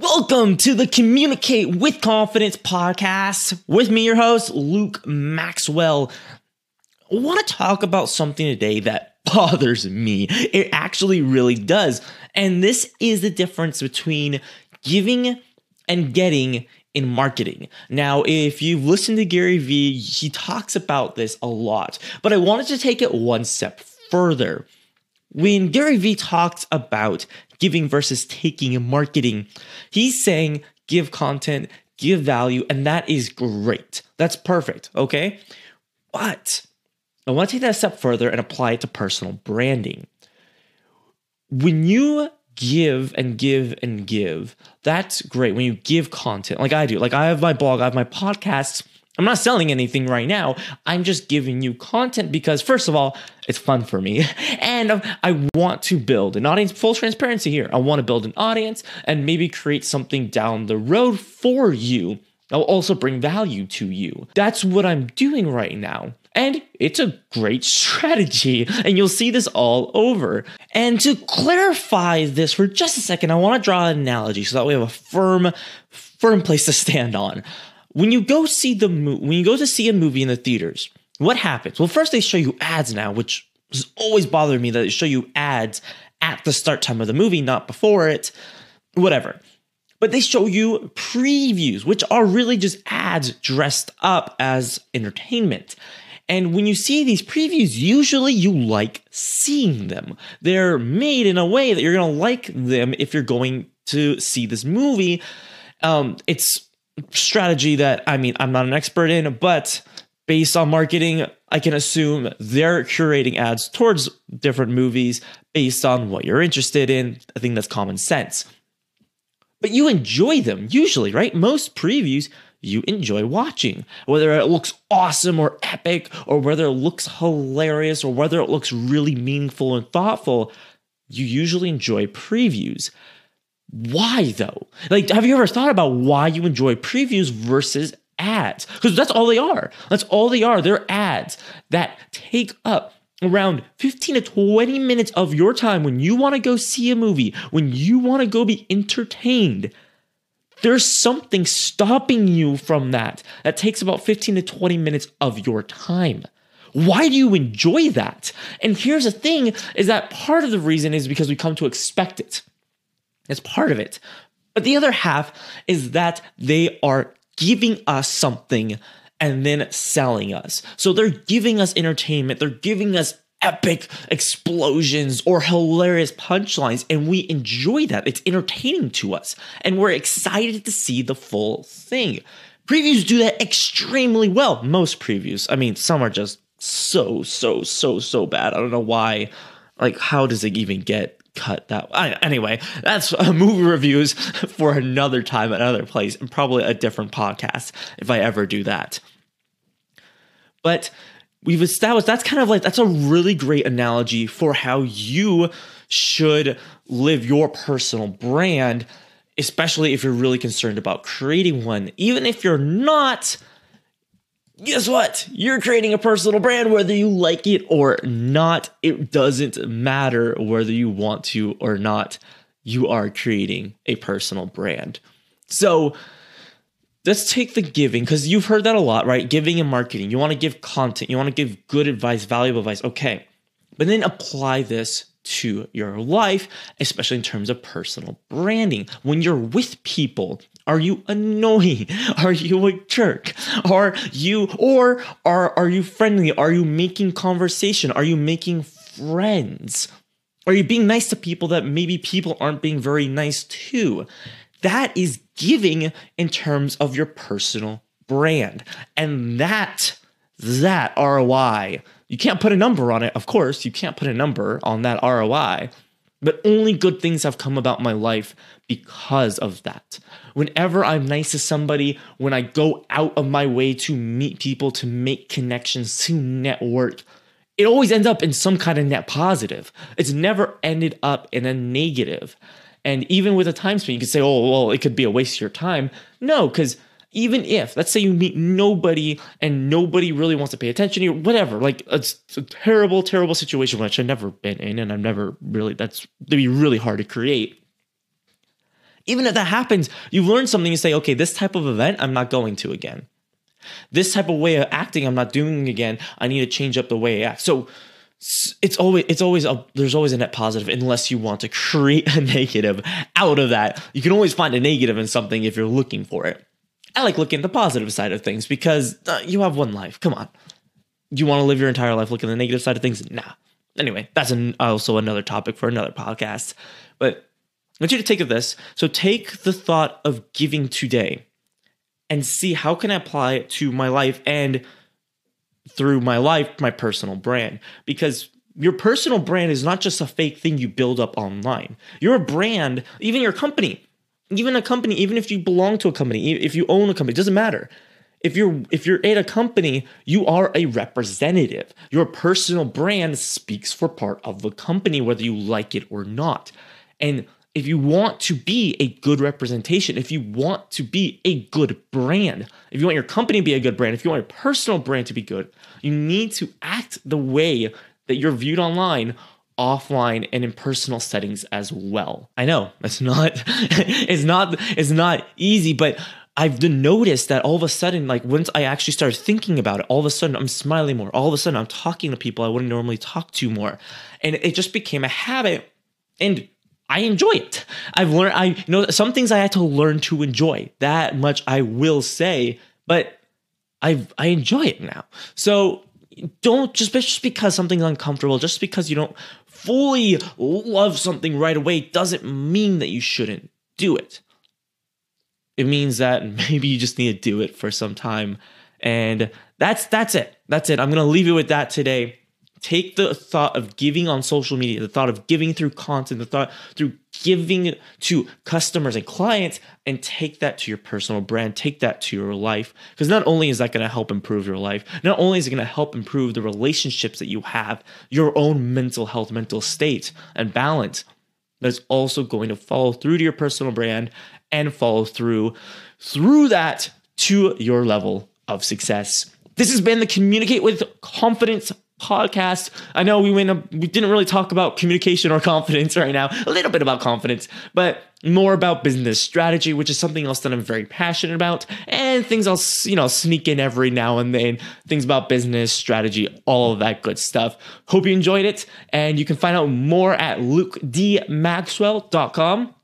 Welcome to the Communicate with Confidence podcast with me, your host, Luke Maxwell. I want to talk about something today that bothers me. It actually really does. And this is the difference between giving and getting in marketing. Now, if you've listened to Gary Vee, he talks about this a lot, but I wanted to take it one step further. When Gary Vee talks about giving versus taking in marketing, he's saying give content, give value, and that is great. That's perfect, okay? But I want to take that a step further and apply it to personal branding. When you give and give and give, that's great. When you give content, like I do, like I have my blog, I have my podcasts. I'm not selling anything right now. I'm just giving you content because, first of all, it's fun for me. And I want to build an audience, full transparency here. I want to build an audience and maybe create something down the road for you. I'll also bring value to you. That's what I'm doing right now. And it's a great strategy, and you'll see this all over. And to clarify this for just a second, I want to draw an analogy so that we have a firm, firm place to stand on. When you go see the when you go to see a movie in the theaters, what happens? Well, first they show you ads now, which has always bothered me that they show you ads at the start time of the movie, not before it. Whatever but they show you previews, which are really just ads dressed up as entertainment. And when you see these previews, usually you like seeing them. They're made in a way that you're going to like them if you're going to see this movie. Um, it's strategy that, I mean, I'm not an expert in, but based on marketing, I can assume they're curating ads towards different movies based on what you're interested in. I think that's common sense. But you enjoy them usually, right? Most previews you enjoy watching, whether it looks awesome or epic, or whether it looks hilarious, or whether it looks really meaningful and thoughtful, you usually enjoy previews. Why though? Like, have you ever thought about why you enjoy previews versus ads? Because that's all they are. That's all they are. They're ads that take up around 15 to 20 minutes of your time when you want to go see a movie, when you want to go be entertained there's something stopping you from that. That takes about 15 to 20 minutes of your time. Why do you enjoy that? And here's the thing is that part of the reason is because we come to expect it. It's part of it. But the other half is that they are giving us something and then selling us. So they're giving us entertainment, they're giving us epic explosions or hilarious punchlines, and we enjoy that. It's entertaining to us, and we're excited to see the full thing. Previews do that extremely well. Most previews. I mean, some are just so, so, so, so bad. I don't know why. Like, how does it even get cut that way? Anyway, that's uh, movie reviews for another time, another place, and probably a different podcast if I ever do that. But we've established that's kind of like that's a really great analogy for how you should live your personal brand especially if you're really concerned about creating one even if you're not guess what you're creating a personal brand whether you like it or not it doesn't matter whether you want to or not you are creating a personal brand so let's take the giving because you've heard that a lot, right? Giving and marketing. You want to give content, you want to give good advice, valuable advice. Okay. But then apply this to your life, especially in terms of personal branding. When you're with people, are you annoying? Are you a jerk? Are you or are are you friendly? Are you making conversation? Are you making friends? Are you being nice to people that maybe people aren't being very nice to? That is giving in terms of your personal brand. And that, that ROI, you can't put a number on it. Of course, you can't put a number on that ROI, but only good things have come about my life because of that. Whenever I'm nice to somebody, when I go out of my way to meet people, to make connections, to network, it always ends up in some kind of net positive. It's never ended up in a negative. And even with a time span, you could say, oh, well, it could be a waste of your time. No, because even if, let's say you meet nobody and nobody really wants to pay attention to you, whatever, like it's a terrible, terrible situation, which I've never been in and I've never really, that's to be really hard to create. Even if that happens, you learn something. You say, okay, this type of event, I'm not going to again. This type of way of acting, I'm not doing again. I need to change up the way I act. So it's always it's always a there's always a net positive unless you want to create a negative out of that. You can always find a negative in something if you're looking for it. I like looking at the positive side of things because uh, you have one life. Come on. You want to live your entire life looking at the negative side of things? Nah. Anyway, that's an, also another topic for another podcast. But I want you to take of this. So take the thought of giving today and see how can I apply it to my life and through my life, my personal brand. Because your personal brand is not just a fake thing you build up online. Your brand, even your company, even a company, even if you belong to a company, if you own a company, doesn't matter. If you're if you're at a company, you are a representative. Your personal brand speaks for part of the company, whether you like it or not. And if you want to be a good representation, if you want to be a good brand, if you want your company to be a good brand, if you want your personal brand to be good, you need to act the way that you're viewed online offline and in personal settings as well. I know it's not it's not it's not easy, but I've noticed that all of a sudden, like once I actually started thinking about it, all of a sudden I'm smiling more. All of a sudden I'm talking to people I wouldn't normally talk to more. And it just became a habit. And I enjoy it. I've learned I you know some things I had to learn to enjoy. That much I will say, but I I enjoy it now. So don't just just because something's uncomfortable, just because you don't fully love something right away doesn't mean that you shouldn't do it. It means that maybe you just need to do it for some time. And that's that's it. That's it. I'm going to leave you with that today take the thought of giving on social media, the thought of giving through content, the thought through giving to customers and clients, and take that to your personal brand, take that to your life. Because not only is that going to help improve your life, not only is it going to help improve the relationships that you have, your own mental health, mental state, and balance, but it's also going to follow through to your personal brand and follow through through that to your level of success. This has been the Communicate with Confidence podcast. I know we went we didn't really talk about communication or confidence right now. A little bit about confidence, but more about business strategy, which is something else that I'm very passionate about, and things I'll you know sneak in every now and then. Things about business strategy, all of that good stuff. Hope you enjoyed it, and you can find out more at lukedmaxwell.com.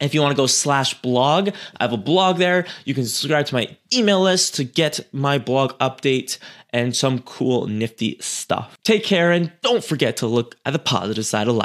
If you want to go slash blog, I have a blog there. You can subscribe to my email list to get my blog update and some cool, nifty stuff. Take care and don't forget to look at the positive side of life.